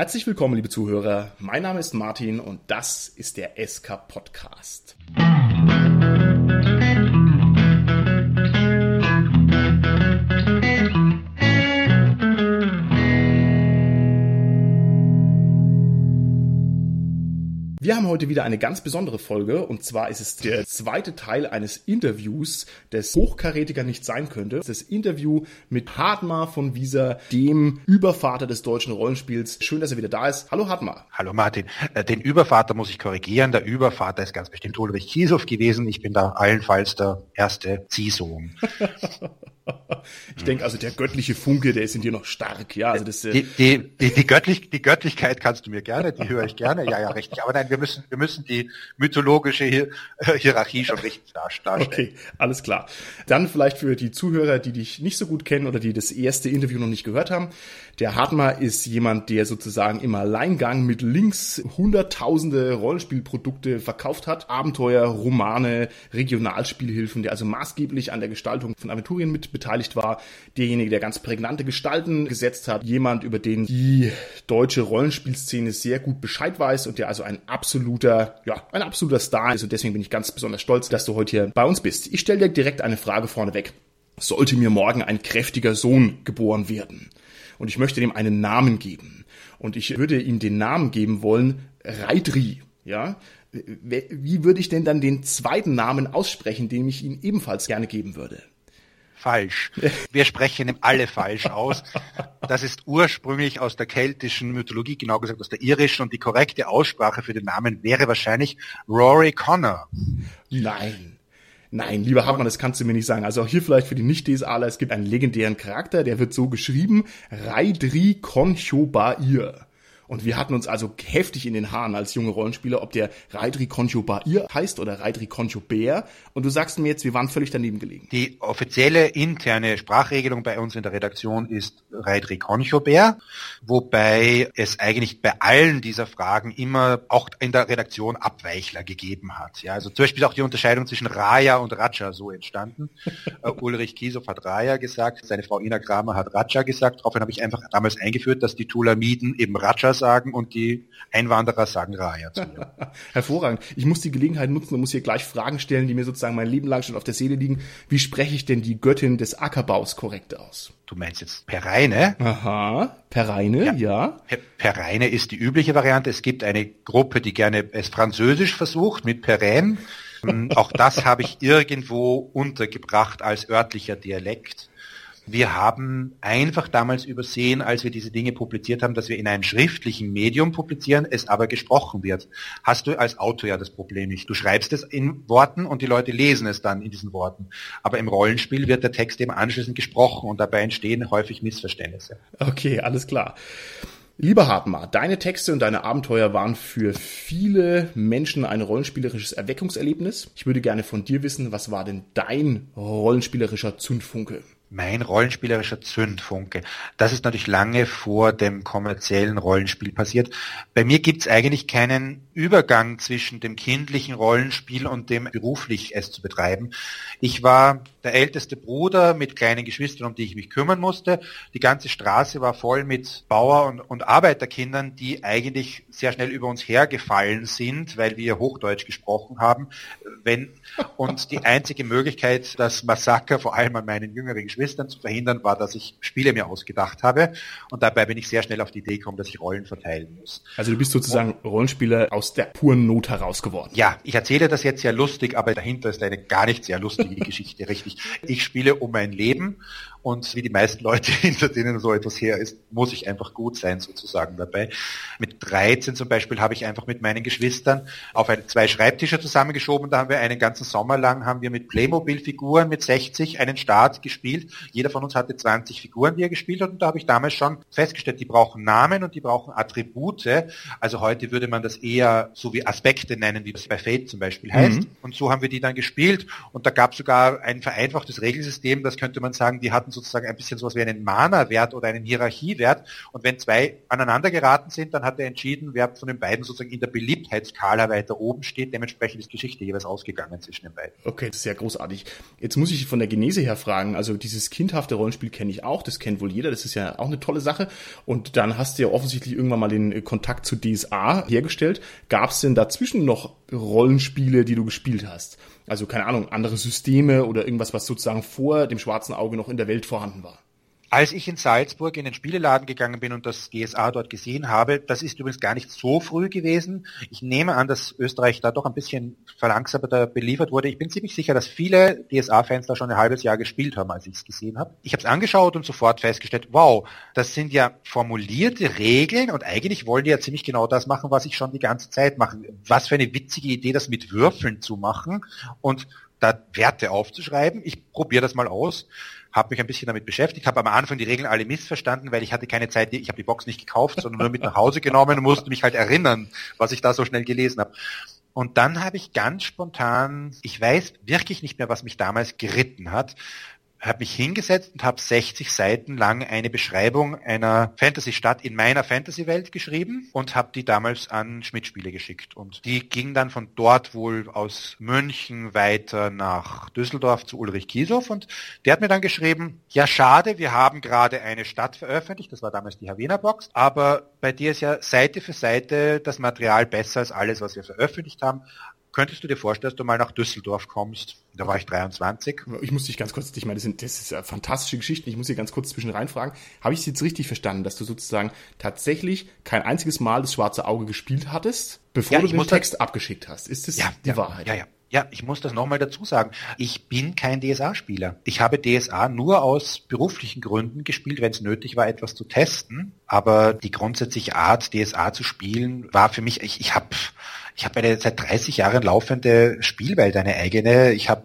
Herzlich willkommen, liebe Zuhörer. Mein Name ist Martin und das ist der SK Podcast. Wir haben heute wieder eine ganz besondere Folge und zwar ist es der zweite Teil eines Interviews, des hochkarätiger nicht sein könnte. Das Interview mit Hartmar von Wieser, dem Übervater des deutschen Rollenspiels. Schön, dass er wieder da ist. Hallo Hartmar. Hallo Martin. Äh, den Übervater muss ich korrigieren. Der Übervater ist ganz bestimmt Ulrich Kiesow gewesen. Ich bin da allenfalls der erste Ziehsohn. ich denke also, der göttliche Funke, der ist in dir noch stark, ja. Also das, äh die, die, die, die, Göttlich, die Göttlichkeit kannst du mir gerne, die höre ich gerne, ja, ja, richtig. Aber nein, wir müssen, wir müssen die mythologische Hier äh, Hierarchie schon richtig darstellen. Okay, alles klar. Dann vielleicht für die Zuhörer, die dich nicht so gut kennen oder die das erste Interview noch nicht gehört haben. Der Hartmar ist jemand, der sozusagen im Alleingang mit Links hunderttausende Rollenspielprodukte verkauft hat. Abenteuer, Romane, Regionalspielhilfen, der also maßgeblich an der Gestaltung von Aventurien mit beteiligt war. Derjenige, der ganz prägnante Gestalten gesetzt hat. Jemand, über den die deutsche Rollenspielszene sehr gut Bescheid weiß und der also ein absoluter, ja, ein absoluter Star ist. Und deswegen bin ich ganz besonders stolz, dass du heute hier bei uns bist. Ich stelle dir direkt eine Frage vorneweg. Sollte mir morgen ein kräftiger Sohn geboren werden und ich möchte dem einen Namen geben und ich würde ihm den Namen geben wollen Reitri, ja, wie würde ich denn dann den zweiten Namen aussprechen, den ich ihm ebenfalls gerne geben würde? Falsch. Wir sprechen ihm alle falsch aus. Das ist ursprünglich aus der keltischen Mythologie, genau gesagt aus der irischen und die korrekte Aussprache für den Namen wäre wahrscheinlich Rory Connor. Nein. Nein, lieber Hartmann, das kannst du mir nicht sagen. Also auch hier vielleicht für die Nicht-DSAler, es gibt einen legendären Charakter, der wird so geschrieben, Raidri Conchobair. Und wir hatten uns also heftig in den Haaren als junge Rollenspieler, ob der Raidri Concho Bair heißt oder Raidri Concho Bär. Und du sagst mir jetzt, wir waren völlig daneben gelegen. Die offizielle interne Sprachregelung bei uns in der Redaktion ist Raidri Concho Bär, wobei es eigentlich bei allen dieser Fragen immer auch in der Redaktion Abweichler gegeben hat. Ja, also zum Beispiel auch die Unterscheidung zwischen Raya und Raja so entstanden. uh, Ulrich Kiesow hat Raya gesagt, seine Frau Ina Kramer hat Raja gesagt. Daraufhin habe ich einfach damals eingeführt, dass die Tulamiden eben Rajas sagen und die Einwanderer sagen Raya zu mir. Hervorragend. Ich muss die Gelegenheit nutzen und muss hier gleich Fragen stellen, die mir sozusagen mein Leben lang schon auf der Seele liegen. Wie spreche ich denn die Göttin des Ackerbaus korrekt aus? Du meinst jetzt Pereine? Aha, Pereine, ja. ja. Pereine ist die übliche Variante. Es gibt eine Gruppe, die gerne es französisch versucht mit Perrin. Hm, auch das habe ich irgendwo untergebracht als örtlicher Dialekt. Wir haben einfach damals übersehen, als wir diese Dinge publiziert haben, dass wir in einem schriftlichen Medium publizieren, es aber gesprochen wird. Hast du als Autor ja das Problem nicht. Du schreibst es in Worten und die Leute lesen es dann in diesen Worten. Aber im Rollenspiel wird der Text eben anschließend gesprochen und dabei entstehen häufig Missverständnisse. Okay, alles klar. Lieber Hartmar, deine Texte und deine Abenteuer waren für viele Menschen ein rollenspielerisches Erweckungserlebnis. Ich würde gerne von dir wissen, was war denn dein rollenspielerischer Zündfunke? Mein rollenspielerischer Zündfunke. Das ist natürlich lange vor dem kommerziellen Rollenspiel passiert. Bei mir gibt's eigentlich keinen Übergang zwischen dem kindlichen Rollenspiel und dem beruflich es zu betreiben. Ich war der älteste Bruder mit kleinen Geschwistern, um die ich mich kümmern musste. Die ganze Straße war voll mit Bauer- und, und Arbeiterkindern, die eigentlich sehr schnell über uns hergefallen sind, weil wir Hochdeutsch gesprochen haben. Wenn, und die einzige Möglichkeit, das Massaker vor allem an meinen jüngeren Geschwistern zu verhindern, war, dass ich Spiele mir ausgedacht habe. Und dabei bin ich sehr schnell auf die Idee gekommen, dass ich Rollen verteilen muss. Also du bist sozusagen Rollenspieler aus der puren Not heraus geworden. Ja, ich erzähle das jetzt sehr lustig, aber dahinter ist eine gar nicht sehr lustige Geschichte, richtig. Ich spiele um mein Leben und wie die meisten Leute, hinter denen so etwas her ist, muss ich einfach gut sein sozusagen dabei. Mit 13 zum Beispiel habe ich einfach mit meinen Geschwistern auf ein, zwei Schreibtische zusammengeschoben. Da haben wir einen ganzen Sommer lang haben wir mit Playmobil-Figuren mit 60 einen Start gespielt. Jeder von uns hatte 20 Figuren, die er gespielt hat. Und da habe ich damals schon festgestellt, die brauchen Namen und die brauchen Attribute. Also heute würde man das eher so wie Aspekte nennen, wie das bei Fate zum Beispiel heißt. Mhm. Und so haben wir die dann gespielt. Und da gab es sogar ein vereinfachtes Regelsystem, das könnte man sagen, die hatten hatten sozusagen ein bisschen sowas wie einen Mana-Wert oder einen Hierarchiewert. Und wenn zwei aneinander geraten sind, dann hat er entschieden, wer von den beiden sozusagen in der Beliebtheitsskala weiter oben steht. Dementsprechend ist Geschichte jeweils ausgegangen zwischen den beiden. Okay, sehr großartig. Jetzt muss ich von der Genese her fragen, also dieses kindhafte Rollenspiel kenne ich auch, das kennt wohl jeder, das ist ja auch eine tolle Sache. Und dann hast du ja offensichtlich irgendwann mal den Kontakt zu DSA hergestellt. Gab es denn dazwischen noch Rollenspiele, die du gespielt hast? Also keine Ahnung, andere Systeme oder irgendwas, was sozusagen vor dem schwarzen Auge noch in der Welt vorhanden war. Als ich in Salzburg in den Spieleladen gegangen bin und das GSA dort gesehen habe, das ist übrigens gar nicht so früh gewesen. Ich nehme an, dass Österreich da doch ein bisschen verlangsamter beliefert wurde. Ich bin ziemlich sicher, dass viele DSA-Fans da schon ein halbes Jahr gespielt haben, als ich es gesehen habe. Ich habe es angeschaut und sofort festgestellt, wow, das sind ja formulierte Regeln und eigentlich wollen die ja ziemlich genau das machen, was ich schon die ganze Zeit mache. Was für eine witzige Idee, das mit Würfeln zu machen und da Werte aufzuschreiben. Ich probiere das mal aus habe mich ein bisschen damit beschäftigt, habe am Anfang die Regeln alle missverstanden, weil ich hatte keine Zeit, ich habe die Box nicht gekauft, sondern nur mit nach Hause genommen und musste mich halt erinnern, was ich da so schnell gelesen habe. Und dann habe ich ganz spontan, ich weiß wirklich nicht mehr, was mich damals geritten hat, habe mich hingesetzt und habe 60 Seiten lang eine Beschreibung einer Fantasy-Stadt in meiner Fantasy-Welt geschrieben und habe die damals an Schmidt-Spiele geschickt. Und die ging dann von dort wohl aus München weiter nach Düsseldorf zu Ulrich Kiesow und der hat mir dann geschrieben, ja schade, wir haben gerade eine Stadt veröffentlicht, das war damals die Havena Box, aber bei dir ist ja Seite für Seite das Material besser als alles, was wir veröffentlicht haben. Könntest du dir vorstellen, dass du mal nach Düsseldorf kommst? Da war ich 23. Ich muss dich ganz kurz, ich meine, das, sind, das ist eine fantastische Geschichte. Ich muss dich ganz kurz zwischen reinfragen. Habe ich es jetzt richtig verstanden, dass du sozusagen tatsächlich kein einziges Mal das schwarze Auge gespielt hattest, bevor ja, du den Text das, abgeschickt hast? Ist das ja, die ja, Wahrheit? Ja, ja. Ja, ich muss das nochmal dazu sagen. Ich bin kein DSA-Spieler. Ich habe DSA nur aus beruflichen Gründen gespielt, wenn es nötig war, etwas zu testen. Aber die grundsätzliche Art, DSA zu spielen, war für mich, ich, ich habe ich habe eine seit 30 Jahren laufende Spielwelt, eine eigene. Ich habe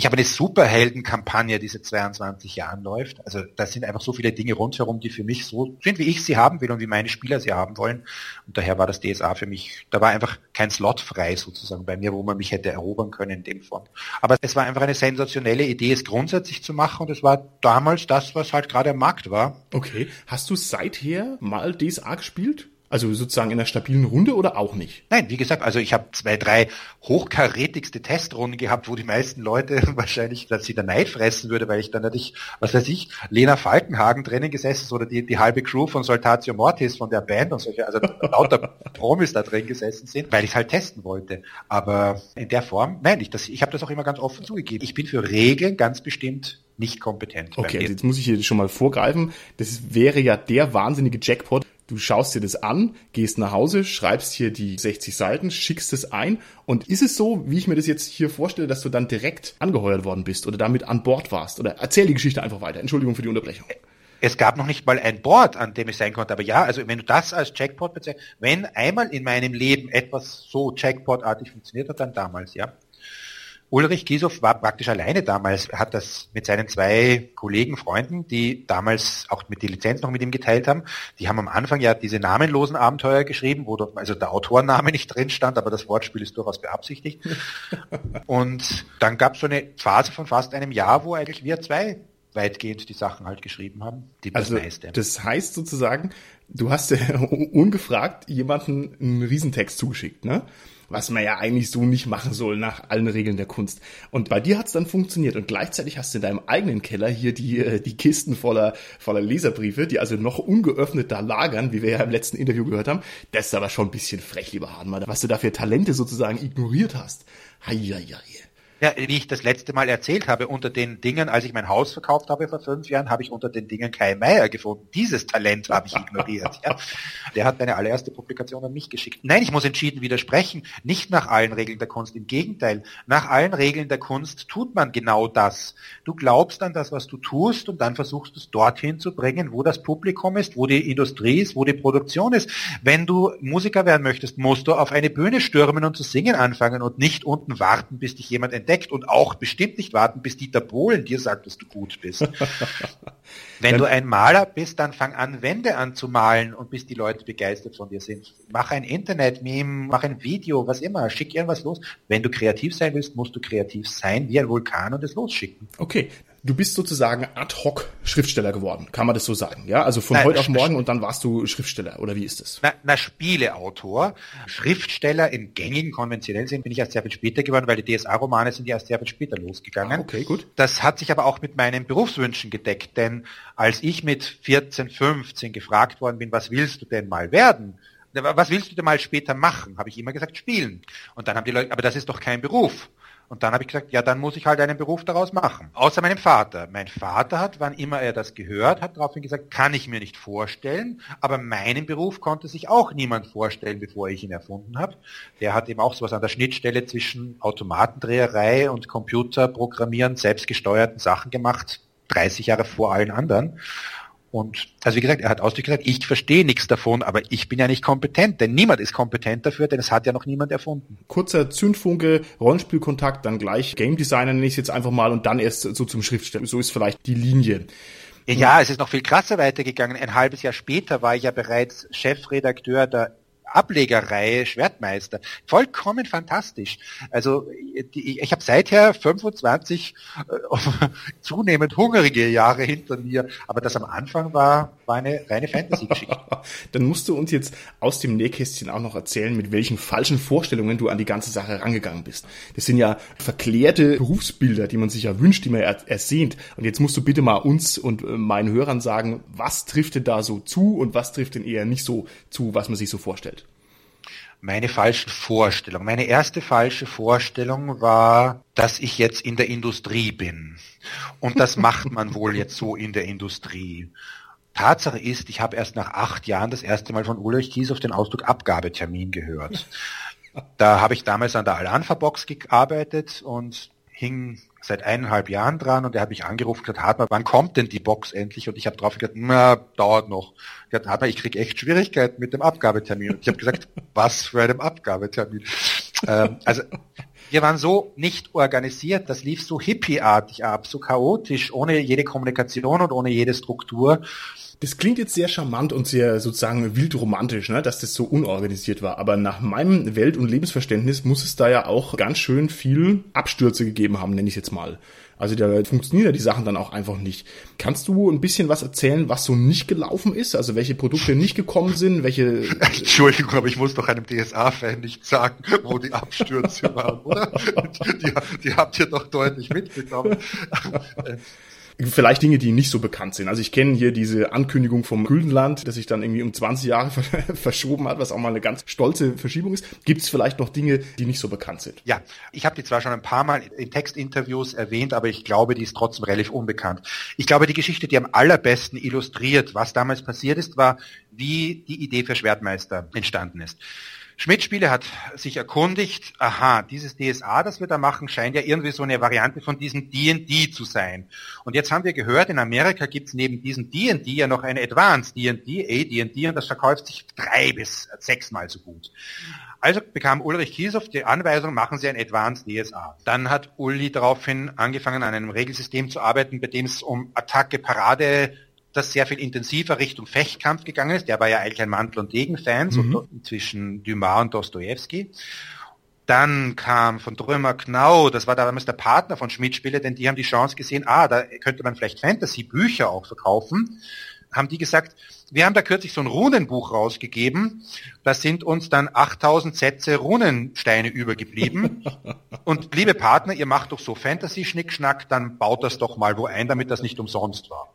ich habe eine Superheldenkampagne, die seit 22 Jahren läuft. Also da sind einfach so viele Dinge rundherum, die für mich so sind, wie ich sie haben will und wie meine Spieler sie haben wollen. Und daher war das DSA für mich, da war einfach kein Slot frei sozusagen bei mir, wo man mich hätte erobern können in dem Form. Aber es war einfach eine sensationelle Idee, es grundsätzlich zu machen und es war damals das, was halt gerade am Markt war. Okay. Hast du seither mal DSA gespielt? Also sozusagen in einer stabilen Runde oder auch nicht? Nein, wie gesagt, also ich habe zwei, drei hochkarätigste Testrunden gehabt, wo die meisten Leute wahrscheinlich, dass sie da Neid fressen würde, weil ich dann natürlich, was weiß ich, Lena Falkenhagen drinnen gesessen ist oder die, die halbe Crew von Soltatio Mortis von der Band und solche, also lauter Promis da drin gesessen sind, weil ich halt testen wollte. Aber in der Form, nein, ich, das, ich habe das auch immer ganz offen zugegeben. Ich bin für Regeln ganz bestimmt nicht kompetent. Okay, also jetzt muss ich hier schon mal vorgreifen. Das wäre ja der wahnsinnige Jackpot, Du schaust dir das an, gehst nach Hause, schreibst hier die 60 Seiten, schickst es ein und ist es so, wie ich mir das jetzt hier vorstelle, dass du dann direkt angeheuert worden bist oder damit an Bord warst? Oder erzähl die Geschichte einfach weiter. Entschuldigung für die Unterbrechung. Es gab noch nicht mal ein Board, an dem ich sein konnte. Aber ja, also wenn du das als Jackpot bezeichnest, wenn einmal in meinem Leben etwas so Jackpot-artig funktioniert hat, dann damals, ja. Ulrich Kiesow war praktisch alleine damals, hat das mit seinen zwei Kollegen, Freunden, die damals auch mit die Lizenz noch mit ihm geteilt haben, die haben am Anfang ja diese namenlosen Abenteuer geschrieben, wo also der Autorenname nicht drin stand, aber das Wortspiel ist durchaus beabsichtigt. Und dann gab es so eine Phase von fast einem Jahr, wo eigentlich wir zwei weitgehend die Sachen halt geschrieben haben, die also, meiste. Das heißt sozusagen, du hast ungefragt jemanden einen Riesentext zugeschickt, ne? Was man ja eigentlich so nicht machen soll nach allen Regeln der Kunst. Und bei dir hat es dann funktioniert und gleichzeitig hast du in deinem eigenen Keller hier die, äh, die Kisten voller, voller Leserbriefe, die also noch ungeöffnet da lagern, wie wir ja im letzten Interview gehört haben. Das ist aber schon ein bisschen frech, lieber Hahnmann, was du da für Talente sozusagen ignoriert hast. Heieiei. Ja, wie ich das letzte Mal erzählt habe, unter den Dingen, als ich mein Haus verkauft habe vor fünf Jahren, habe ich unter den Dingen Kai Meier gefunden. Dieses Talent habe ich ignoriert. Ja. Der hat meine allererste Publikation an mich geschickt. Nein, ich muss entschieden widersprechen. Nicht nach allen Regeln der Kunst. Im Gegenteil. Nach allen Regeln der Kunst tut man genau das. Du glaubst an das, was du tust und dann versuchst es dorthin zu bringen, wo das Publikum ist, wo die Industrie ist, wo die Produktion ist. Wenn du Musiker werden möchtest, musst du auf eine Bühne stürmen und zu singen anfangen und nicht unten warten, bis dich jemand entdeckt entdeckt und auch bestimmt nicht warten, bis Dieter Bohlen dir sagt, dass du gut bist. Wenn du ein Maler bist, dann fang an, Wände anzumalen und bis die Leute begeistert von dir sind. Mach ein Internet-Meme, mach ein Video, was immer, schick irgendwas los. Wenn du kreativ sein willst, musst du kreativ sein, wie ein Vulkan und es losschicken. Okay, Du bist sozusagen ad hoc Schriftsteller geworden, kann man das so sagen? Ja, also von Nein, heute auf morgen und dann warst du Schriftsteller oder wie ist das? Na, na Spieleautor, Schriftsteller im gängigen konventionellen Sinn bin ich erst sehr viel später geworden, weil die DSA-Romane sind ja erst sehr viel später losgegangen. Ah, okay, gut. Das hat sich aber auch mit meinen Berufswünschen gedeckt, denn als ich mit 14, 15 gefragt worden bin, was willst du denn mal werden? Was willst du denn mal später machen? Habe ich immer gesagt, spielen. Und dann haben die Leute, aber das ist doch kein Beruf. Und dann habe ich gesagt, ja, dann muss ich halt einen Beruf daraus machen. Außer meinem Vater. Mein Vater hat, wann immer er das gehört hat, daraufhin gesagt, kann ich mir nicht vorstellen. Aber meinen Beruf konnte sich auch niemand vorstellen, bevor ich ihn erfunden habe. Der hat eben auch sowas an der Schnittstelle zwischen Automatendreherei und Computerprogrammieren, selbstgesteuerten Sachen gemacht, 30 Jahre vor allen anderen. Und also wie gesagt, er hat ausdrücklich gesagt, ich verstehe nichts davon, aber ich bin ja nicht kompetent, denn niemand ist kompetent dafür, denn es hat ja noch niemand erfunden. Kurzer Zündfunke, Rollenspielkontakt, dann gleich Game Designer nenne ich es jetzt einfach mal und dann erst so zum Schriftsteller. So ist vielleicht die Linie. Ja, es ist noch viel krasser weitergegangen. Ein halbes Jahr später war ich ja bereits Chefredakteur der Ablegerreihe Schwertmeister. Vollkommen fantastisch. Also die, ich habe seither 25 äh, zunehmend hungrige Jahre hinter mir, aber das am Anfang war, war eine reine Fantasy-Geschichte. Dann musst du uns jetzt aus dem Nähkästchen auch noch erzählen, mit welchen falschen Vorstellungen du an die ganze Sache rangegangen bist. Das sind ja verklärte Berufsbilder, die man sich ja wünscht, die man er ersehnt. Und jetzt musst du bitte mal uns und äh, meinen Hörern sagen, was trifft denn da so zu und was trifft denn eher nicht so zu, was man sich so vorstellt? Meine falschen Vorstellungen. Meine erste falsche Vorstellung war, dass ich jetzt in der Industrie bin. Und das macht man wohl jetzt so in der Industrie. Tatsache ist, ich habe erst nach acht Jahren das erste Mal von Ulrich Kies auf den Ausdruck Abgabetermin gehört. Da habe ich damals an der Alanfa-Box gearbeitet und hing seit eineinhalb Jahren dran und er hat mich angerufen und gesagt, Hartmann, wann kommt denn die Box endlich? Und ich habe drauf gesagt, na, dauert noch. Er hat Hartmann, ich kriege echt Schwierigkeiten mit dem Abgabetermin. Und ich habe gesagt, was für einen Abgabetermin? ähm, also wir waren so nicht organisiert, das lief so hippieartig ab, so chaotisch, ohne jede Kommunikation und ohne jede Struktur. Das klingt jetzt sehr charmant und sehr sozusagen wild romantisch, ne, dass das so unorganisiert war. Aber nach meinem Welt- und Lebensverständnis muss es da ja auch ganz schön viel Abstürze gegeben haben, nenne ich jetzt mal. Also da funktionieren ja die Sachen dann auch einfach nicht. Kannst du ein bisschen was erzählen, was so nicht gelaufen ist? Also welche Produkte nicht gekommen sind, welche... Entschuldigung, aber ich muss doch einem DSA-Fan nicht sagen, wo die Abstürze waren, oder? Die, die habt ihr doch deutlich mitbekommen. Vielleicht Dinge, die nicht so bekannt sind. Also ich kenne hier diese Ankündigung vom Güldenland, dass sich dann irgendwie um 20 Jahre verschoben hat, was auch mal eine ganz stolze Verschiebung ist. Gibt es vielleicht noch Dinge, die nicht so bekannt sind? Ja, ich habe die zwar schon ein paar Mal in Textinterviews erwähnt, aber ich glaube, die ist trotzdem relativ unbekannt. Ich glaube, die Geschichte, die am allerbesten illustriert, was damals passiert ist, war, wie die Idee für Schwertmeister entstanden ist. Schmidt-Spiele hat sich erkundigt, aha, dieses DSA, das wir da machen, scheint ja irgendwie so eine Variante von diesem D&D zu sein. Und jetzt haben wir gehört, in Amerika gibt es neben diesem D&D ja noch ein Advanced D&D, AD&D, und das verkauft sich drei bis sechsmal so gut. Also bekam Ulrich Kiesow die Anweisung, machen Sie ein Advanced DSA. Dann hat Uli daraufhin angefangen, an einem Regelsystem zu arbeiten, bei dem es um Attacke, Parade, das sehr viel intensiver Richtung Fechtkampf gegangen ist. Der war ja eigentlich ein Mantel- und Degen-Fan, mhm. zwischen Dumas und Dostoevsky. Dann kam von Drömer Knau, das war damals der Partner von Schmidt-Spiele, denn die haben die Chance gesehen, ah, da könnte man vielleicht Fantasy-Bücher auch verkaufen. Haben die gesagt, wir haben da kürzlich so ein Runenbuch rausgegeben, da sind uns dann 8000 Sätze Runensteine übergeblieben. Und liebe Partner, ihr macht doch so Fantasy-Schnickschnack, dann baut das doch mal wo ein, damit das nicht umsonst war.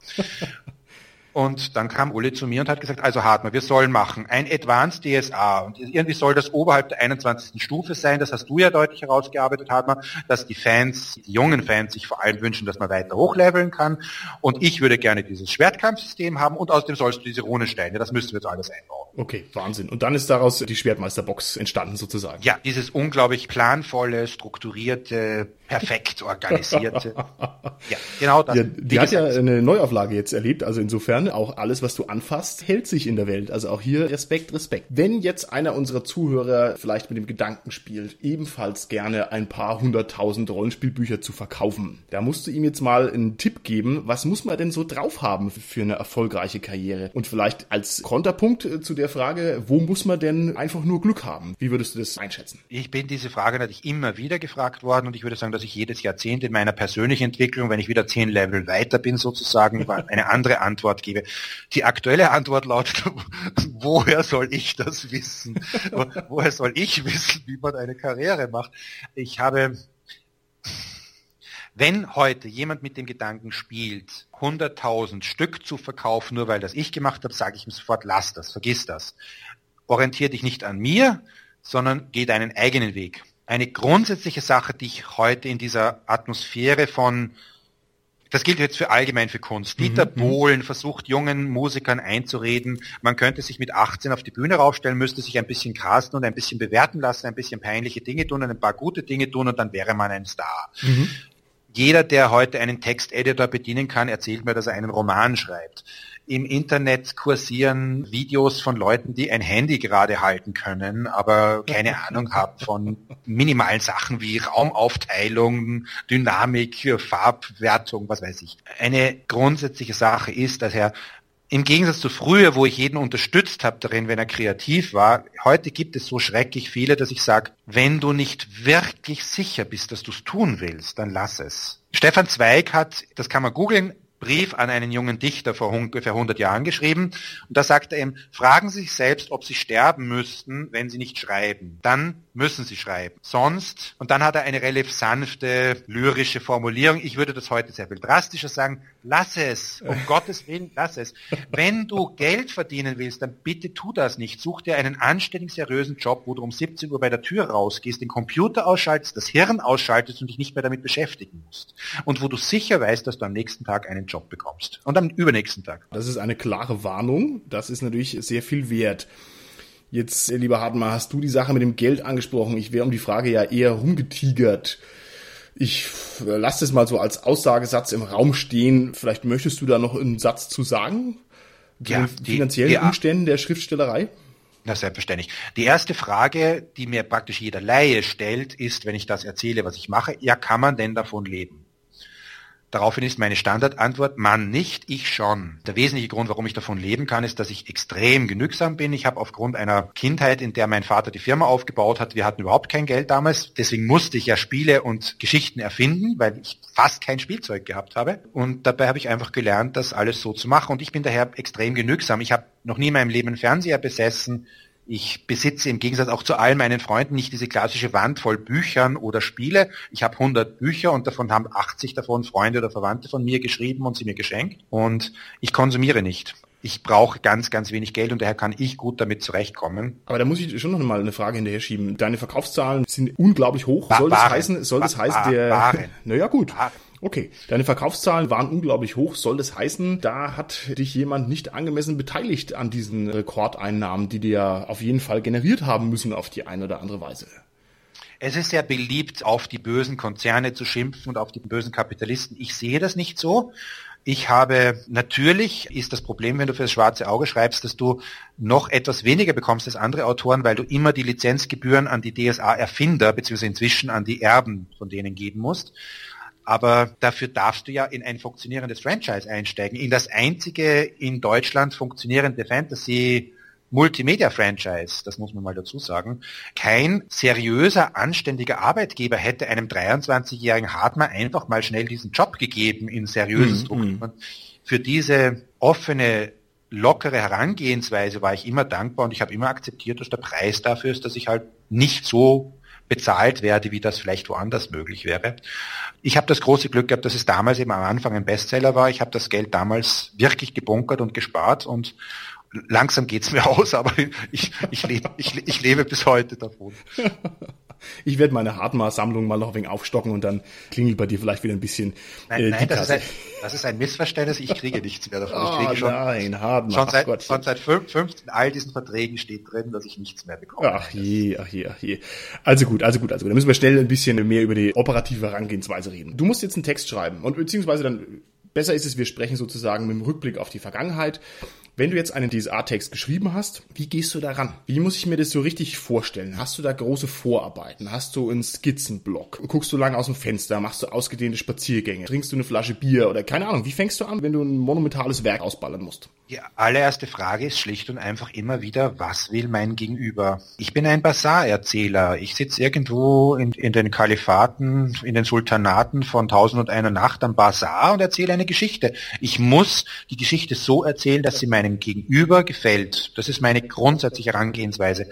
Und dann kam Uli zu mir und hat gesagt, also Hartmann, wir sollen machen ein Advanced DSA. Und irgendwie soll das oberhalb der 21. Stufe sein. Das hast du ja deutlich herausgearbeitet, Hartmann, dass die Fans, die jungen Fans sich vor allem wünschen, dass man weiter hochleveln kann. Und ich würde gerne dieses Schwertkampfsystem haben und außerdem sollst du diese Runensteine. Das müssten wir jetzt alles einbauen. Okay, Wahnsinn. Und dann ist daraus die Schwertmeisterbox entstanden sozusagen. Ja, dieses unglaublich planvolle, strukturierte, perfekt organisierte. ja, genau das. Ja, die hat ja eine Neuauflage jetzt erlebt, also insofern auch alles, was du anfasst, hält sich in der Welt. Also auch hier Respekt, Respekt. Wenn jetzt einer unserer Zuhörer vielleicht mit dem Gedanken spielt, ebenfalls gerne ein paar hunderttausend Rollenspielbücher zu verkaufen, da musst du ihm jetzt mal einen Tipp geben, was muss man denn so drauf haben für eine erfolgreiche Karriere? Und vielleicht als Konterpunkt äh, zu der Frage, wo muss man denn einfach nur Glück haben? Wie würdest du das einschätzen? Ich bin diese Frage natürlich immer wieder gefragt worden und ich würde sagen, dass ich jedes Jahrzehnt in meiner persönlichen Entwicklung, wenn ich wieder zehn Level weiter bin sozusagen, eine andere Antwort gebe. Die aktuelle Antwort lautet, woher soll ich das wissen? Woher soll ich wissen, wie man eine Karriere macht? Ich habe wenn heute jemand mit dem Gedanken spielt, 100.000 Stück zu verkaufen, nur weil das ich gemacht habe, sage ich ihm sofort, lass das, vergiss das. Orientier dich nicht an mir, sondern geh deinen eigenen Weg. Eine grundsätzliche Sache, die ich heute in dieser Atmosphäre von das gilt jetzt für allgemein für Kunst. Dieter mhm. Bohlen versucht jungen Musikern einzureden, man könnte sich mit 18 auf die Bühne raufstellen, müsste sich ein bisschen casten und ein bisschen bewerten lassen, ein bisschen peinliche Dinge tun und ein paar gute Dinge tun und dann wäre man ein Star. Mhm. Jeder, der heute einen Texteditor bedienen kann, erzählt mir, dass er einen Roman schreibt. Im Internet kursieren Videos von Leuten, die ein Handy gerade halten können, aber keine Ahnung haben von minimalen Sachen wie Raumaufteilung, Dynamik, Farbwertung, was weiß ich. Eine grundsätzliche Sache ist, dass er im Gegensatz zu früher, wo ich jeden unterstützt habe darin, wenn er kreativ war, heute gibt es so schrecklich viele, dass ich sage, wenn du nicht wirklich sicher bist, dass du es tun willst, dann lass es. Stefan Zweig hat, das kann man googeln, Brief an einen jungen Dichter vor ungefähr 100 Jahren geschrieben. Und da sagt er ihm, fragen Sie sich selbst, ob Sie sterben müssten, wenn Sie nicht schreiben. Dann müssen Sie schreiben. Sonst, und dann hat er eine relativ sanfte, lyrische Formulierung. Ich würde das heute sehr viel drastischer sagen. Lass es. Um Gottes Willen, lass es. Wenn du Geld verdienen willst, dann bitte tu das nicht. Such dir einen anständigen, seriösen Job, wo du um 17 Uhr bei der Tür rausgehst, den Computer ausschaltest, das Hirn ausschaltest und dich nicht mehr damit beschäftigen musst. Und wo du sicher weißt, dass du am nächsten Tag einen Job bekommst. Und am übernächsten Tag. Das ist eine klare Warnung. Das ist natürlich sehr viel wert. Jetzt, lieber Hartmann, hast du die Sache mit dem Geld angesprochen. Ich wäre um die Frage ja eher rumgetigert. Ich lasse das mal so als Aussagesatz im Raum stehen. Vielleicht möchtest du da noch einen Satz zu sagen? Zu ja, den finanziellen die, Umständen der Schriftstellerei? Na, selbstverständlich. Die erste Frage, die mir praktisch jeder Laie stellt, ist, wenn ich das erzähle, was ich mache, ja, kann man denn davon leben? Daraufhin ist meine Standardantwort, Mann nicht, ich schon. Der wesentliche Grund, warum ich davon leben kann, ist, dass ich extrem genügsam bin. Ich habe aufgrund einer Kindheit, in der mein Vater die Firma aufgebaut hat, wir hatten überhaupt kein Geld damals, deswegen musste ich ja Spiele und Geschichten erfinden, weil ich fast kein Spielzeug gehabt habe. Und dabei habe ich einfach gelernt, das alles so zu machen. Und ich bin daher extrem genügsam. Ich habe noch nie in meinem Leben einen Fernseher besessen. Ich besitze im Gegensatz auch zu all meinen Freunden nicht diese klassische Wand voll Büchern oder Spiele. Ich habe 100 Bücher und davon haben 80 davon Freunde oder Verwandte von mir geschrieben und sie mir geschenkt. Und ich konsumiere nicht. Ich brauche ganz, ganz wenig Geld und daher kann ich gut damit zurechtkommen. Aber da muss ich schon noch mal eine Frage hinterher schieben. Deine Verkaufszahlen sind unglaublich hoch. Soll das heißen, soll das heißen, der, naja gut. Okay, deine Verkaufszahlen waren unglaublich hoch. Soll das heißen, da hat dich jemand nicht angemessen beteiligt an diesen Rekordeinnahmen, die dir auf jeden Fall generiert haben müssen auf die eine oder andere Weise? Es ist sehr beliebt, auf die bösen Konzerne zu schimpfen und auf die bösen Kapitalisten. Ich sehe das nicht so. Ich habe, natürlich ist das Problem, wenn du fürs schwarze Auge schreibst, dass du noch etwas weniger bekommst als andere Autoren, weil du immer die Lizenzgebühren an die DSA-Erfinder beziehungsweise inzwischen an die Erben von denen geben musst. Aber dafür darfst du ja in ein funktionierendes Franchise einsteigen. In das einzige in Deutschland funktionierende Fantasy Multimedia-Franchise, das muss man mal dazu sagen. Kein seriöser, anständiger Arbeitgeber hätte einem 23-jährigen Hardmer einfach mal schnell diesen Job gegeben in seriösen mhm. Strukturen. Für diese offene, lockere Herangehensweise war ich immer dankbar und ich habe immer akzeptiert, dass der Preis dafür ist, dass ich halt nicht so bezahlt werde, wie das vielleicht woanders möglich wäre. Ich habe das große Glück gehabt, dass es damals eben am Anfang ein Bestseller war. Ich habe das Geld damals wirklich gebunkert und gespart und langsam geht's mir aus, aber ich, ich, lebe, ich, ich lebe bis heute davon. Ich werde meine Hardmar-Sammlung mal noch ein wenig aufstocken und dann klingelt bei dir vielleicht wieder ein bisschen nein, äh, nein, das, ist ein, das ist ein Missverständnis. Ich kriege nichts mehr davon. Ich kriege oh, schon, nein, Hardmar. Schon seit, schon seit 15 all diesen Verträgen steht drin, dass ich nichts mehr bekomme. Ach je, ach je, ach je. Also gut, also gut, also gut. Dann müssen wir schnell ein bisschen mehr über die operative Herangehensweise reden. Du musst jetzt einen Text schreiben und beziehungsweise dann besser ist es, wir sprechen sozusagen mit dem Rückblick auf die Vergangenheit. Wenn du jetzt einen DSA-Text geschrieben hast, wie gehst du daran? Wie muss ich mir das so richtig vorstellen? Hast du da große Vorarbeiten? Hast du einen Skizzenblock? Guckst du lange aus dem Fenster? Machst du ausgedehnte Spaziergänge? Trinkst du eine Flasche Bier oder keine Ahnung? Wie fängst du an, wenn du ein monumentales Werk ausballern musst? Die allererste Frage ist schlicht und einfach immer wieder, was will mein Gegenüber? Ich bin ein Bazarerzähler. Ich sitze irgendwo in, in den Kalifaten, in den Sultanaten von Tausend und einer Nacht am Bazar und erzähle eine Geschichte. Ich muss die Geschichte so erzählen, dass sie mein meinem Gegenüber gefällt. Das ist meine grundsätzliche Herangehensweise.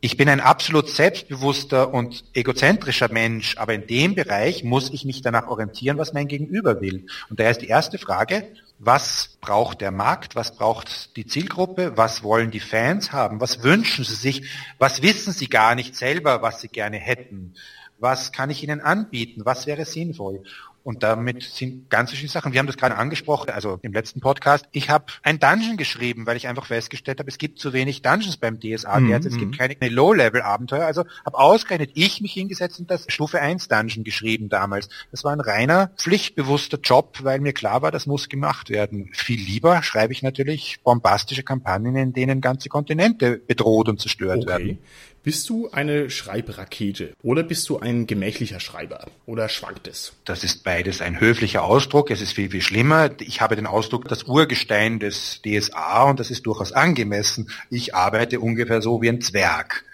Ich bin ein absolut selbstbewusster und egozentrischer Mensch, aber in dem Bereich muss ich mich danach orientieren, was mein Gegenüber will. Und daher ist die erste Frage, was braucht der Markt, was braucht die Zielgruppe, was wollen die Fans haben, was wünschen sie sich, was wissen sie gar nicht selber, was sie gerne hätten, was kann ich ihnen anbieten, was wäre sinnvoll. Und damit sind ganz verschiedene Sachen. Wir haben das gerade angesprochen, also im letzten Podcast. Ich habe ein Dungeon geschrieben, weil ich einfach festgestellt habe, es gibt zu wenig Dungeons beim DSA. Mhm. Es gibt mhm. keine Low-Level-Abenteuer. Also habe ausgerechnet ich mich hingesetzt und das Stufe 1 Dungeon geschrieben damals. Das war ein reiner, pflichtbewusster Job, weil mir klar war, das muss gemacht werden. Viel lieber schreibe ich natürlich bombastische Kampagnen, in denen ganze Kontinente bedroht und zerstört okay. werden. Bist du eine Schreibrakete oder bist du ein gemächlicher Schreiber oder schwankt es? Das ist beides ein höflicher Ausdruck. Es ist viel, viel schlimmer. Ich habe den Ausdruck das Urgestein des DSA und das ist durchaus angemessen. Ich arbeite ungefähr so wie ein Zwerg.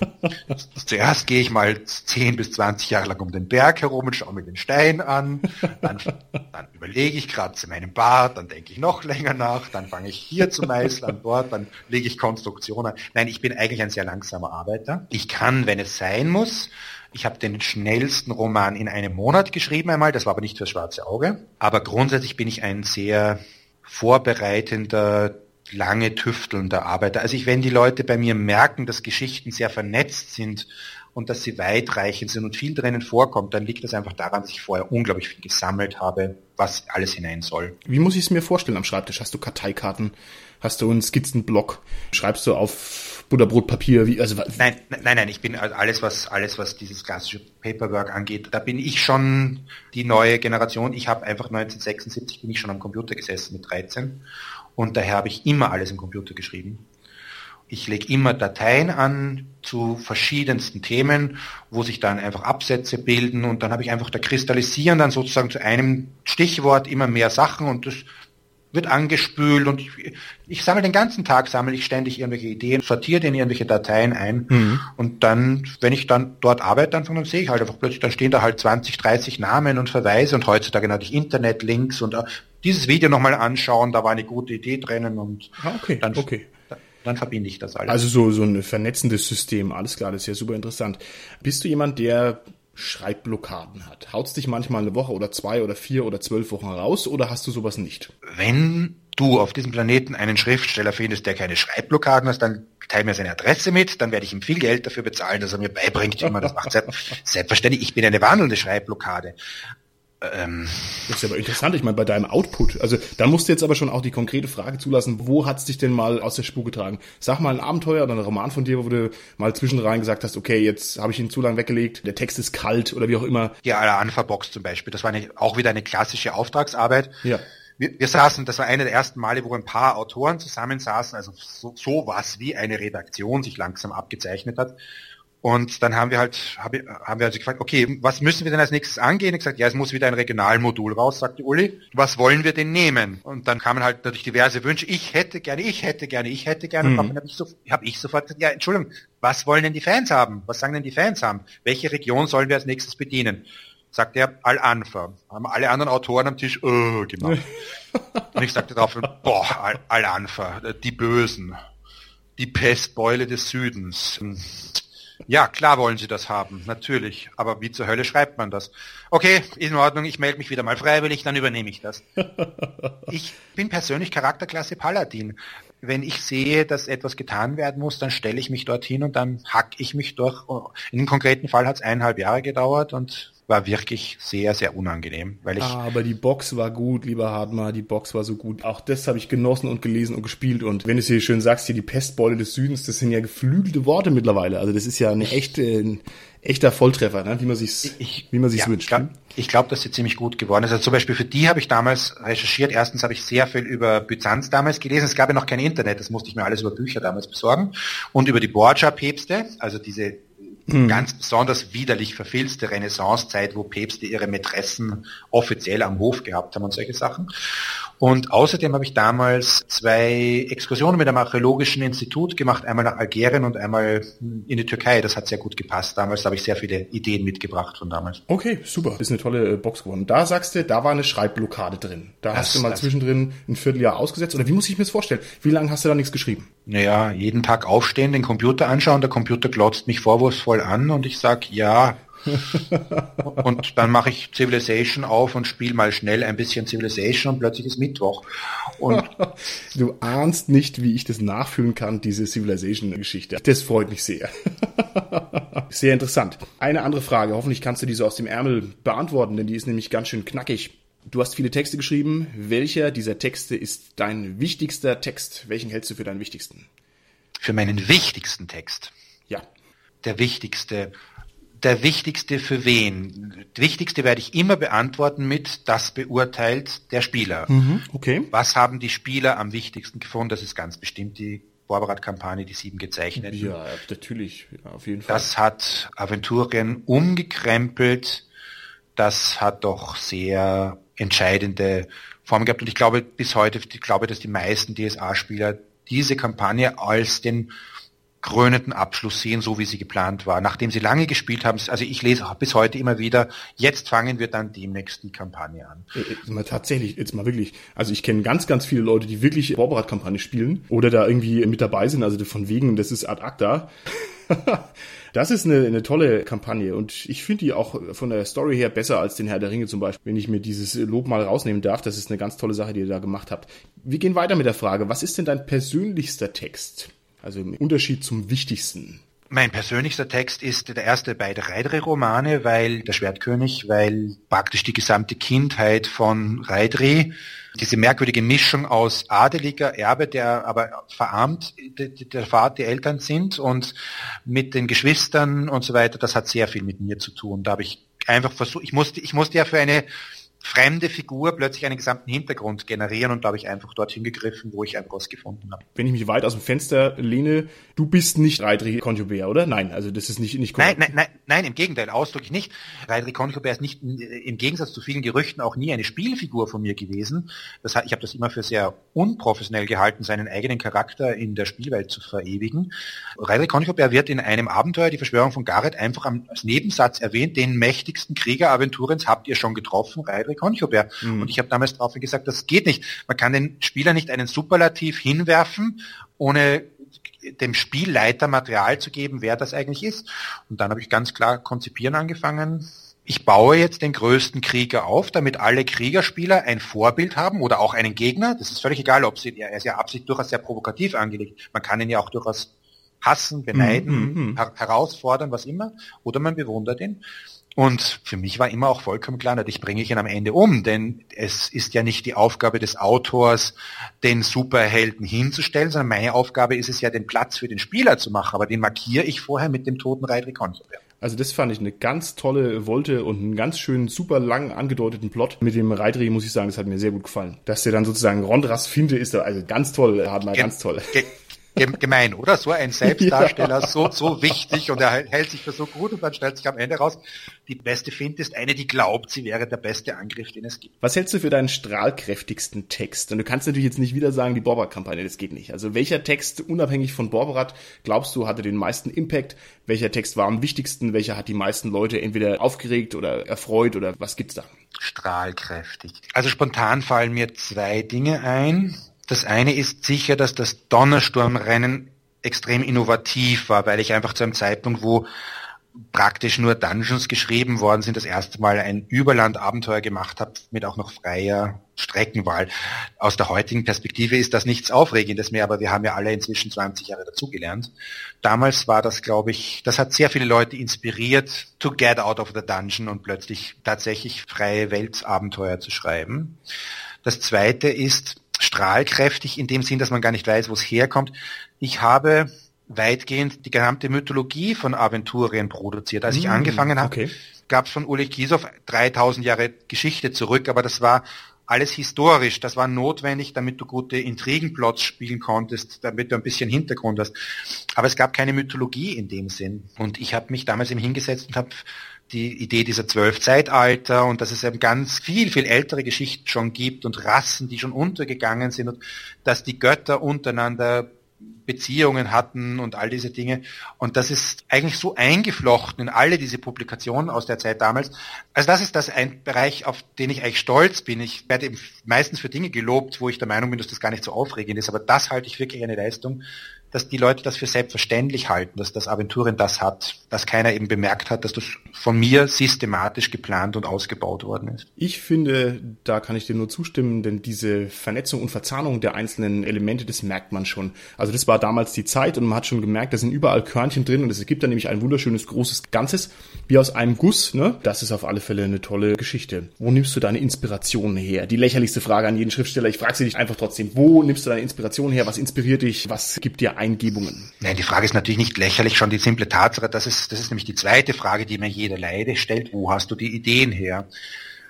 Zuerst gehe ich mal 10 bis 20 Jahre lang um den Berg herum und schaue mir den Stein an. Dann, dann überlege ich, kratze meinen Bart, dann denke ich noch länger nach, dann fange ich hier zu meißeln, dort, dann lege ich Konstruktionen. Nein, ich bin eigentlich ein sehr langsamer Arbeiter. Ich kann, wenn es sein muss, ich habe den schnellsten Roman in einem Monat geschrieben einmal, das war aber nicht fürs schwarze Auge. Aber grundsätzlich bin ich ein sehr vorbereitender, lange tüftelnder Arbeiter. Also ich, wenn die Leute bei mir merken, dass Geschichten sehr vernetzt sind und dass sie weitreichend sind und viel drinnen vorkommt, dann liegt das einfach daran, dass ich vorher unglaublich viel gesammelt habe, was alles hinein soll. Wie muss ich es mir vorstellen am Schreibtisch? Hast du Karteikarten? Hast du einen Skizzenblock? Schreibst du auf Butterbrotpapier? Wie, also nein, nein, nein, ich bin alles, was alles, was dieses klassische Paperwork angeht, da bin ich schon die neue Generation. Ich habe einfach 1976 bin ich schon am Computer gesessen mit 13 und daher habe ich immer alles im Computer geschrieben. Ich lege immer Dateien an zu verschiedensten Themen, wo sich dann einfach Absätze bilden und dann habe ich einfach, da kristallisieren dann sozusagen zu einem Stichwort immer mehr Sachen und das wird angespült und ich, ich sammle den ganzen Tag, sammle ich ständig irgendwelche Ideen, sortiere in irgendwelche Dateien ein mhm. und dann, wenn ich dann dort arbeite, dann, dann sehe ich halt einfach plötzlich, dann stehen da halt 20, 30 Namen und Verweise und heutzutage natürlich Internetlinks und uh, dieses Video nochmal anschauen, da war eine gute Idee drinnen und ah, okay, dann, okay. Dann, dann verbinde ich das alles. Also so, so ein vernetzendes System, alles klar, das ist ja super interessant. Bist du jemand, der Schreibblockaden hat? Haut's dich manchmal eine Woche oder zwei oder vier oder zwölf Wochen raus oder hast du sowas nicht? Wenn du auf diesem Planeten einen Schriftsteller findest, der keine Schreibblockaden hat, dann teile mir seine Adresse mit, dann werde ich ihm viel Geld dafür bezahlen, dass er mir beibringt, wie man das macht. Selbstverständlich, ich bin eine wandelnde Schreibblockade. Ähm, das ist aber interessant, ich meine, bei deinem Output, also da musst du jetzt aber schon auch die konkrete Frage zulassen, wo hat's dich denn mal aus der Spur getragen? Sag mal ein Abenteuer oder ein Roman von dir, wo du mal zwischenrein gesagt hast, okay, jetzt habe ich ihn zu lang weggelegt, der Text ist kalt oder wie auch immer. Ja, aller Anfahrbox zum Beispiel, das war eine, auch wieder eine klassische Auftragsarbeit. Ja. Wir, wir saßen, das war eine der ersten Male, wo ein paar Autoren zusammensaßen, also so, so was wie eine Redaktion sich langsam abgezeichnet hat. Und dann haben wir halt, haben wir also gefragt, okay, was müssen wir denn als nächstes angehen? Ich gesagt, ja, es muss wieder ein Regionalmodul raus, sagte Uli. Was wollen wir denn nehmen? Und dann kamen halt natürlich diverse Wünsche. Ich hätte gerne, ich hätte gerne, ich hätte gerne. Mhm. Und dann habe ich, so, hab ich sofort gesagt, ja, Entschuldigung, was wollen denn die Fans haben? Was sagen denn die Fans haben? Welche Region sollen wir als nächstes bedienen? Sagt er, Al-Anfa. Haben alle anderen Autoren am Tisch, oh, gemacht. Und ich sagte darauf, boah, Al-Anfa, die Bösen. Die Pestbeule des Südens ja, klar wollen sie das haben, natürlich. Aber wie zur Hölle schreibt man das? Okay, in Ordnung, ich melde mich wieder mal freiwillig, dann übernehme ich das. ich bin persönlich Charakterklasse Paladin. Wenn ich sehe, dass etwas getan werden muss, dann stelle ich mich dorthin und dann hack ich mich durch. In dem konkreten Fall hat es eineinhalb Jahre gedauert und war wirklich sehr, sehr unangenehm, weil ich. Ah, aber die Box war gut, lieber Hartmar, die Box war so gut. Auch das habe ich genossen und gelesen und gespielt. Und wenn du es hier schön sagst, hier die Pestbeule des Südens, das sind ja geflügelte Worte mittlerweile. Also das ist ja eine echte, ein echter Volltreffer, ne? wie man sich's, ich, wie man sich's ja, wünscht. Ich glaube, dass sie ziemlich gut geworden ist. Also zum Beispiel für die habe ich damals recherchiert. Erstens habe ich sehr viel über Byzanz damals gelesen. Es gab ja noch kein Internet, das musste ich mir alles über Bücher damals besorgen. Und über die Borgia-Päpste, also diese hm. ganz besonders widerlich verfilzte Renaissancezeit, wo Päpste ihre Mätressen offiziell am Hof gehabt haben und solche Sachen. Und außerdem habe ich damals zwei Exkursionen mit einem archäologischen Institut gemacht, einmal nach Algerien und einmal in die Türkei. Das hat sehr gut gepasst. Damals habe ich sehr viele Ideen mitgebracht von damals. Okay, super. Das ist eine tolle äh, Box geworden. Da sagst du, da war eine Schreibblockade drin. Da das, hast du mal zwischendrin ein Vierteljahr ausgesetzt. Oder wie muss ich mir das vorstellen? Wie lange hast du da nichts geschrieben? Naja, jeden Tag aufstehen, den Computer anschauen, der Computer glotzt mich vorwurfsvoll an und ich sag ja, und dann mache ich Civilization auf und spiele mal schnell ein bisschen Civilization und plötzlich ist Mittwoch. Und du ahnst nicht, wie ich das nachfühlen kann, diese Civilization-Geschichte. Das freut mich sehr. sehr interessant. Eine andere Frage, hoffentlich kannst du diese aus dem Ärmel beantworten, denn die ist nämlich ganz schön knackig. Du hast viele Texte geschrieben. Welcher dieser Texte ist dein wichtigster Text? Welchen hältst du für deinen wichtigsten? Für meinen wichtigsten Text? Ja. Der wichtigste der wichtigste für wen? Das wichtigste werde ich immer beantworten mit, das beurteilt der Spieler. Mhm, okay. Was haben die Spieler am wichtigsten gefunden? Das ist ganz bestimmt die Borberat-Kampagne, die sieben gezeichnet. Ja, natürlich, ja, auf jeden Fall. Das hat Aventurien umgekrempelt. Das hat doch sehr entscheidende Formen gehabt. Und ich glaube bis heute, ich glaube, dass die meisten DSA-Spieler diese Kampagne als den krönenden Abschluss sehen, so wie sie geplant war. Nachdem sie lange gespielt haben, also ich lese bis heute immer wieder, jetzt fangen wir dann demnächst die Kampagne an. Äh, äh, mal tatsächlich, jetzt mal wirklich, also ich kenne ganz, ganz viele Leute, die wirklich Vorbereitkampagne spielen oder da irgendwie mit dabei sind, also von wegen, das ist ad acta. Das ist eine, eine tolle Kampagne und ich finde die auch von der Story her besser als den Herr der Ringe zum Beispiel, wenn ich mir dieses Lob mal rausnehmen darf. Das ist eine ganz tolle Sache, die ihr da gemacht habt. Wir gehen weiter mit der Frage, was ist denn dein persönlichster Text? Also im Unterschied zum wichtigsten. Mein persönlichster Text ist der erste beide Reidre-Romane, weil der Schwertkönig, weil praktisch die gesamte Kindheit von Reidre, diese merkwürdige Mischung aus adeliger Erbe, der aber verarmt, der Vater, die Eltern sind und mit den Geschwistern und so weiter, das hat sehr viel mit mir zu tun. Da habe ich einfach versucht, ich musste, ich musste ja für eine fremde Figur plötzlich einen gesamten Hintergrund generieren und da habe ich einfach dorthin gegriffen, wo ich einfach was gefunden habe. Wenn ich mich weit aus dem Fenster lehne, du bist nicht Reidri Conjubert, oder? Nein, also das ist nicht nicht korrekt. Nein, nein, nein, nein, im Gegenteil, ausdrücklich nicht. Reidri Conjubert ist nicht im Gegensatz zu vielen Gerüchten auch nie eine Spielfigur von mir gewesen. Das ich habe das immer für sehr unprofessionell gehalten, seinen eigenen Charakter in der Spielwelt zu verewigen. Reidri Conjubert wird in einem Abenteuer, die Verschwörung von Gareth, einfach als Nebensatz erwähnt, den mächtigsten Krieger Aventurens habt ihr schon getroffen, Patrick Honchobert. Mhm. Und ich habe damals darauf gesagt, das geht nicht. Man kann den Spieler nicht einen Superlativ hinwerfen, ohne dem Spielleiter Material zu geben, wer das eigentlich ist. Und dann habe ich ganz klar konzipieren angefangen. Ich baue jetzt den größten Krieger auf, damit alle Kriegerspieler ein Vorbild haben oder auch einen Gegner. Das ist völlig egal, ob sie, er ist ja absichtlich durchaus sehr provokativ angelegt. Man kann ihn ja auch durchaus hassen, beneiden, mm -hmm. her herausfordern, was immer, oder man bewundert ihn. Und für mich war immer auch vollkommen klar, natürlich bringe ich ihn am Ende um, denn es ist ja nicht die Aufgabe des Autors, den Superhelden hinzustellen, sondern meine Aufgabe ist es ja, den Platz für den Spieler zu machen, aber den markiere ich vorher mit dem toten Reidri Consobert. Also das fand ich eine ganz tolle Wolte und einen ganz schönen, super lang angedeuteten Plot. Mit dem Reitri muss ich sagen, das hat mir sehr gut gefallen. Dass der dann sozusagen Rondras finde, ist also ganz toll, hat mal ganz toll. Ge gemein, oder? So ein Selbstdarsteller, ja. so, so wichtig und er hält sich für so gut und dann stellt sich am Ende raus, die beste Finte ist eine, die glaubt, sie wäre der beste Angriff, den es gibt. Was hältst du für deinen strahlkräftigsten Text? Und du kannst natürlich jetzt nicht wieder sagen, die Borberat-Kampagne, das geht nicht. Also welcher Text, unabhängig von Borberat, glaubst du, hatte den meisten Impact? Welcher Text war am wichtigsten? Welcher hat die meisten Leute entweder aufgeregt oder erfreut oder was gibt's da? Strahlkräftig. Also spontan fallen mir zwei Dinge ein. Das eine ist sicher, dass das Donnersturmrennen extrem innovativ war, weil ich einfach zu einem Zeitpunkt, wo praktisch nur Dungeons geschrieben worden sind, das erste Mal ein Überlandabenteuer gemacht habe, mit auch noch freier Streckenwahl. Aus der heutigen Perspektive ist das nichts Aufregendes mehr, aber wir haben ja alle inzwischen 20 Jahre dazugelernt. Damals war das, glaube ich, das hat sehr viele Leute inspiriert, to get out of the dungeon und plötzlich tatsächlich freie Weltabenteuer zu schreiben. Das zweite ist strahlkräftig in dem Sinn, dass man gar nicht weiß, wo es herkommt. Ich habe weitgehend die gesamte Mythologie von Aventurien produziert. Als ich mm, angefangen habe, okay. gab es von Ulrich Kiesow 3000 Jahre Geschichte zurück, aber das war alles historisch. Das war notwendig, damit du gute Intrigenplots spielen konntest, damit du ein bisschen Hintergrund hast. Aber es gab keine Mythologie in dem Sinn. Und ich habe mich damals eben hingesetzt und habe die Idee dieser zwölf Zeitalter und dass es eben ganz viel, viel ältere Geschichten schon gibt und Rassen, die schon untergegangen sind und dass die Götter untereinander Beziehungen hatten und all diese Dinge. Und das ist eigentlich so eingeflochten in alle diese Publikationen aus der Zeit damals. Also das ist das ein Bereich, auf den ich eigentlich stolz bin. Ich werde eben meistens für Dinge gelobt, wo ich der Meinung bin, dass das gar nicht so aufregend ist. Aber das halte ich wirklich eine Leistung, dass die Leute das für selbstverständlich halten, dass das Aventurien das hat, dass keiner eben bemerkt hat, dass das von mir systematisch geplant und ausgebaut worden ist. Ich finde, da kann ich dir nur zustimmen, denn diese Vernetzung und Verzahnung der einzelnen Elemente, das merkt man schon. Also das war damals die Zeit und man hat schon gemerkt, da sind überall Körnchen drin und es ergibt dann nämlich ein wunderschönes großes Ganzes, wie aus einem Guss. Ne? Das ist auf alle Fälle eine tolle Geschichte. Wo nimmst du deine Inspiration her? Die lächerlichste Frage an jeden Schriftsteller. Ich frage sie dich einfach trotzdem. Wo nimmst du deine Inspiration her? Was inspiriert dich? Was gibt dir Eingebungen? Nein, die Frage ist natürlich nicht lächerlich, schon die simple Tatsache, das ist, das ist nämlich die zweite Frage, die mir jeder Leide stellt, wo hast du die Ideen her?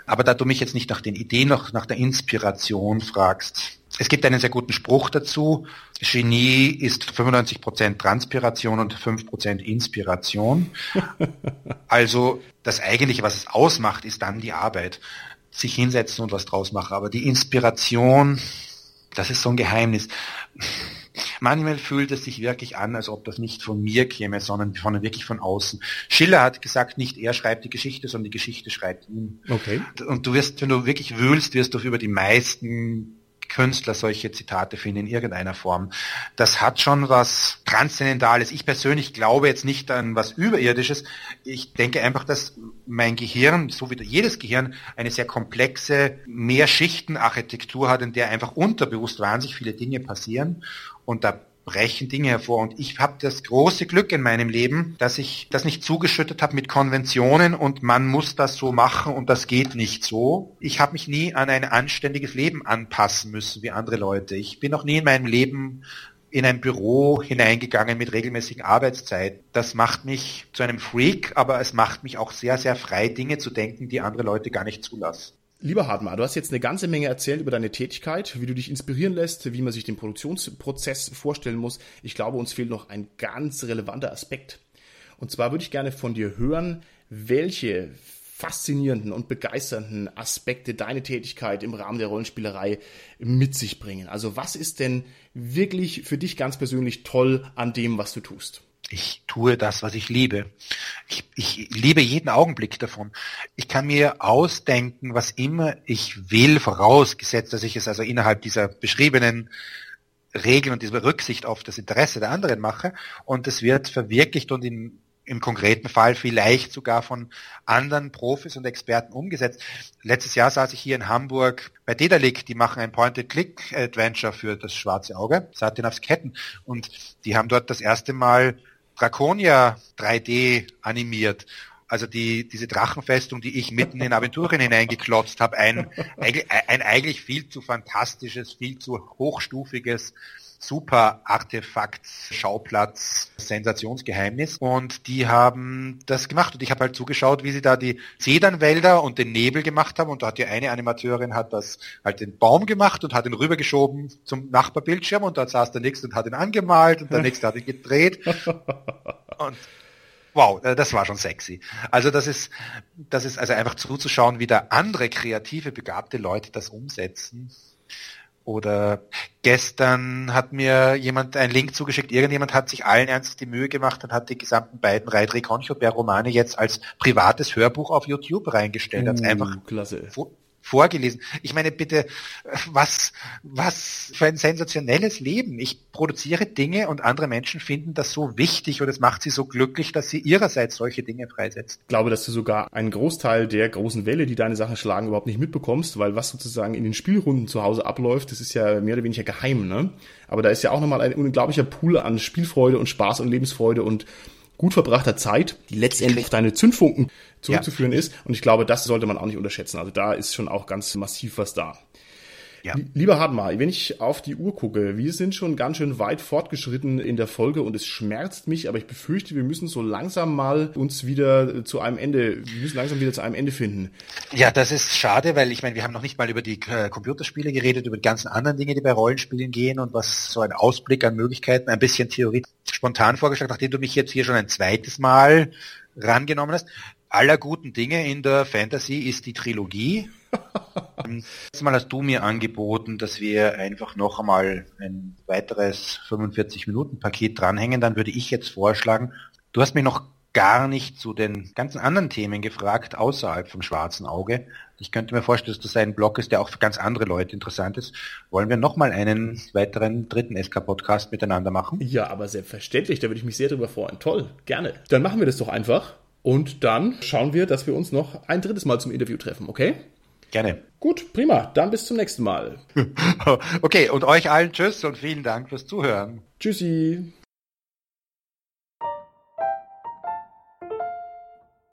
Aber da du mich jetzt nicht nach den Ideen, noch nach der Inspiration fragst, es gibt einen sehr guten Spruch dazu, Genie ist 95% Transpiration und 5% Inspiration. also das eigentliche, was es ausmacht, ist dann die Arbeit. Sich hinsetzen und was draus machen. Aber die Inspiration, das ist so ein Geheimnis. Manchmal fühlt es sich wirklich an, als ob das nicht von mir käme, sondern von, wirklich von außen. Schiller hat gesagt, nicht er schreibt die Geschichte, sondern die Geschichte schreibt ihn. Okay. Und du wirst, wenn du wirklich wühlst, wirst du über die meisten Künstler solche Zitate finden in irgendeiner Form. Das hat schon was Transzendentales. Ich persönlich glaube jetzt nicht an was Überirdisches. Ich denke einfach, dass mein Gehirn, so wie jedes Gehirn, eine sehr komplexe Mehrschichtenarchitektur hat, in der einfach unterbewusst wahnsinnig viele Dinge passieren. Und da brechen Dinge hervor. Und ich habe das große Glück in meinem Leben, dass ich das nicht zugeschüttet habe mit Konventionen und man muss das so machen und das geht nicht so. Ich habe mich nie an ein anständiges Leben anpassen müssen wie andere Leute. Ich bin noch nie in meinem Leben in ein Büro hineingegangen mit regelmäßigen Arbeitszeit. Das macht mich zu einem Freak, aber es macht mich auch sehr, sehr frei, Dinge zu denken, die andere Leute gar nicht zulassen. Lieber Hartmar, du hast jetzt eine ganze Menge erzählt über deine Tätigkeit, wie du dich inspirieren lässt, wie man sich den Produktionsprozess vorstellen muss. Ich glaube, uns fehlt noch ein ganz relevanter Aspekt. Und zwar würde ich gerne von dir hören, welche faszinierenden und begeisternden Aspekte deine Tätigkeit im Rahmen der Rollenspielerei mit sich bringen. Also was ist denn wirklich für dich ganz persönlich toll an dem, was du tust? Ich tue das, was ich liebe. Ich, ich liebe jeden Augenblick davon. Ich kann mir ausdenken, was immer ich will, vorausgesetzt, dass ich es also innerhalb dieser beschriebenen Regeln und dieser Rücksicht auf das Interesse der anderen mache. Und es wird verwirklicht und in, im konkreten Fall vielleicht sogar von anderen Profis und Experten umgesetzt. Letztes Jahr saß ich hier in Hamburg bei Dedalic, die machen ein Point-and-Click-Adventure für das schwarze Auge, Satin aufs Ketten. Und die haben dort das erste Mal Draconia 3D animiert. Also die, diese Drachenfestung, die ich mitten in Aventurien hineingeklotzt habe, ein, ein eigentlich viel zu fantastisches, viel zu hochstufiges super Artefakt, Schauplatz, Sensationsgeheimnis. Und die haben das gemacht. Und ich habe halt zugeschaut, wie sie da die Zedernwälder und den Nebel gemacht haben. Und da hat die eine Animateurin hat das halt den Baum gemacht und hat ihn rübergeschoben zum Nachbarbildschirm. Und da saß der nächste und hat ihn angemalt und der nächste hat ihn gedreht. Und Wow, äh, das war schon sexy. Also das ist, das ist also einfach zuzuschauen, wie da andere kreative, begabte Leute das umsetzen. Oder gestern hat mir jemand einen Link zugeschickt, irgendjemand hat sich allen Ernstes die Mühe gemacht und hat die gesamten beiden Reidri Conchobert Romane jetzt als privates Hörbuch auf YouTube reingestellt. Uh, einfach klasse. Vorgelesen. Ich meine, bitte, was, was für ein sensationelles Leben. Ich produziere Dinge und andere Menschen finden das so wichtig und es macht sie so glücklich, dass sie ihrerseits solche Dinge freisetzt. Ich glaube, dass du sogar einen Großteil der großen Welle, die deine Sachen schlagen, überhaupt nicht mitbekommst, weil was sozusagen in den Spielrunden zu Hause abläuft, das ist ja mehr oder weniger geheim, ne? Aber da ist ja auch nochmal ein unglaublicher Pool an Spielfreude und Spaß und Lebensfreude und gut verbrachter Zeit, die letztendlich auf deine Zündfunken zurückzuführen ja. ist. Und ich glaube, das sollte man auch nicht unterschätzen. Also da ist schon auch ganz massiv was da. Ja. Lieber Hartmar, wenn ich auf die Uhr gucke, wir sind schon ganz schön weit fortgeschritten in der Folge und es schmerzt mich, aber ich befürchte, wir müssen so langsam mal uns wieder zu einem Ende, wir müssen langsam wieder zu einem Ende finden. Ja, das ist schade, weil ich meine, wir haben noch nicht mal über die äh, Computerspiele geredet, über die ganzen anderen Dinge, die bei Rollenspielen gehen und was so ein Ausblick an Möglichkeiten, ein bisschen Theorie spontan vorgeschlagen, nachdem du mich jetzt hier schon ein zweites Mal rangenommen hast. Aller guten Dinge in der Fantasy ist die Trilogie Letztes Mal hast du mir angeboten, dass wir einfach noch einmal ein weiteres 45-Minuten-Paket dranhängen. Dann würde ich jetzt vorschlagen, du hast mich noch gar nicht zu den ganzen anderen Themen gefragt, außerhalb vom schwarzen Auge. Ich könnte mir vorstellen, dass das ein Blog ist, der auch für ganz andere Leute interessant ist. Wollen wir nochmal einen weiteren dritten SK-Podcast miteinander machen? Ja, aber selbstverständlich, da würde ich mich sehr drüber freuen. Toll, gerne. Dann machen wir das doch einfach. Und dann schauen wir, dass wir uns noch ein drittes Mal zum Interview treffen, okay? Gerne. Gut, prima. Dann bis zum nächsten Mal. okay, und euch allen Tschüss und vielen Dank fürs Zuhören. Tschüssi.